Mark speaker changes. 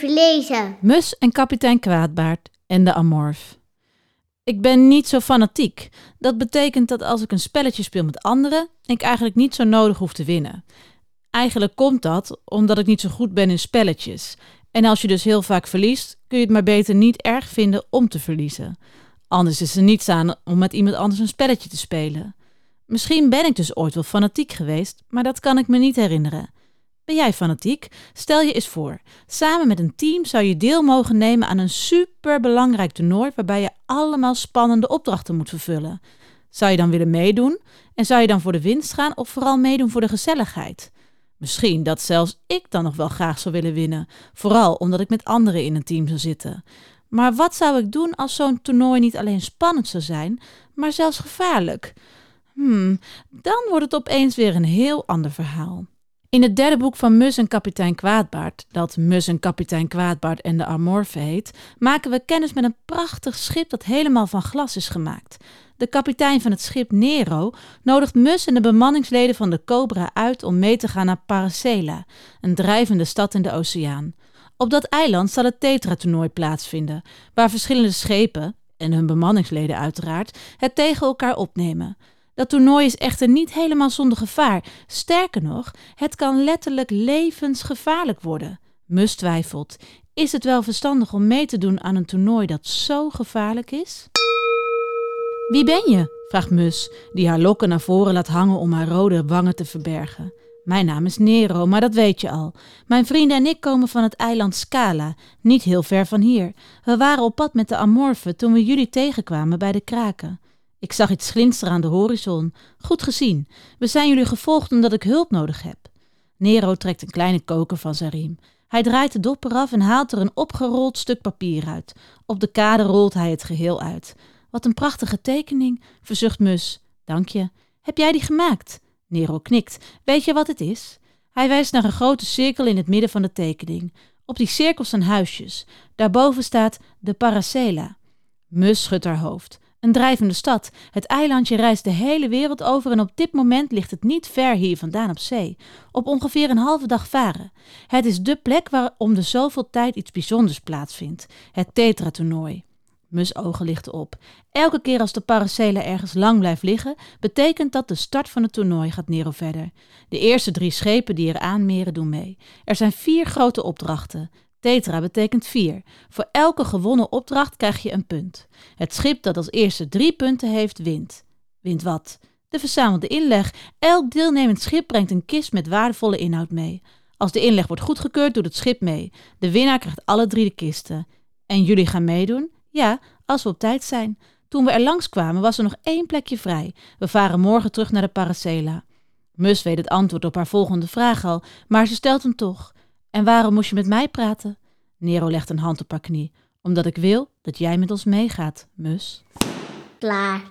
Speaker 1: lezen.
Speaker 2: Mus en kapitein Kwaadbaard en de Amorf. Ik ben niet zo fanatiek. Dat betekent dat als ik een spelletje speel met anderen, ik eigenlijk niet zo nodig hoef te winnen. Eigenlijk komt dat omdat ik niet zo goed ben in spelletjes. En als je dus heel vaak verliest, kun je het maar beter niet erg vinden om te verliezen. Anders is er niets aan om met iemand anders een spelletje te spelen. Misschien ben ik dus ooit wel fanatiek geweest, maar dat kan ik me niet herinneren. Ben jij fanatiek? Stel je eens voor. Samen met een team zou je deel mogen nemen aan een superbelangrijk toernooi waarbij je allemaal spannende opdrachten moet vervullen. Zou je dan willen meedoen? En zou je dan voor de winst gaan of vooral meedoen voor de gezelligheid? Misschien dat zelfs ik dan nog wel graag zou willen winnen, vooral omdat ik met anderen in een team zou zitten. Maar wat zou ik doen als zo'n toernooi niet alleen spannend zou zijn, maar zelfs gevaarlijk? Hmm, dan wordt het opeens weer een heel ander verhaal. In het derde boek van Mus en kapitein Kwaadbaard, dat Mus en kapitein Kwaadbaard en de Amorfe heet, maken we kennis met een prachtig schip dat helemaal van glas is gemaakt. De kapitein van het schip Nero nodigt Mus en de bemanningsleden van de Cobra uit om mee te gaan naar Paracela, een drijvende stad in de oceaan. Op dat eiland zal het Tetra-toernooi plaatsvinden, waar verschillende schepen, en hun bemanningsleden uiteraard, het tegen elkaar opnemen. Dat toernooi is echter niet helemaal zonder gevaar. Sterker nog, het kan letterlijk levensgevaarlijk worden. Mus twijfelt. Is het wel verstandig om mee te doen aan een toernooi dat zo gevaarlijk is? Wie ben je? vraagt Mus, die haar lokken naar voren laat hangen om haar rode wangen te verbergen. Mijn naam is Nero, maar dat weet je al. Mijn vrienden en ik komen van het eiland Scala, niet heel ver van hier. We waren op pad met de Amorfen toen we jullie tegenkwamen bij de kraken. Ik zag iets glinsteren aan de horizon. Goed gezien. We zijn jullie gevolgd omdat ik hulp nodig heb. Nero trekt een kleine koker van zijn riem. Hij draait de dopper af en haalt er een opgerold stuk papier uit. Op de kade rolt hij het geheel uit. Wat een prachtige tekening, verzucht Mus. Dank je. Heb jij die gemaakt? Nero knikt. Weet je wat het is? Hij wijst naar een grote cirkel in het midden van de tekening. Op die cirkel staan huisjes. Daarboven staat de Paracela. Mus schudt haar hoofd. Een drijvende stad. Het eilandje reist de hele wereld over en op dit moment ligt het niet ver hier vandaan op zee. Op ongeveer een halve dag varen. Het is de plek waar om de zoveel tijd iets bijzonders plaatsvindt. Het Tetra-toernooi. Mus ogen lichten op. Elke keer als de Paracela ergens lang blijft liggen, betekent dat de start van het toernooi gaat Nero verder. De eerste drie schepen die er aanmeren doen mee. Er zijn vier grote opdrachten. Tetra betekent vier. Voor elke gewonnen opdracht krijg je een punt. Het schip dat als eerste drie punten heeft, wint. Wint wat? De verzamelde inleg. Elk deelnemend schip brengt een kist met waardevolle inhoud mee. Als de inleg wordt goedgekeurd, doet het schip mee. De winnaar krijgt alle drie de kisten. En jullie gaan meedoen? Ja, als we op tijd zijn. Toen we er langs kwamen, was er nog één plekje vrij. We varen morgen terug naar de Paracela. Mus weet het antwoord op haar volgende vraag al, maar ze stelt hem toch. En waarom moest je met mij praten? Nero legt een hand op haar knie. Omdat ik wil dat jij met ons meegaat, mus.
Speaker 1: Klaar.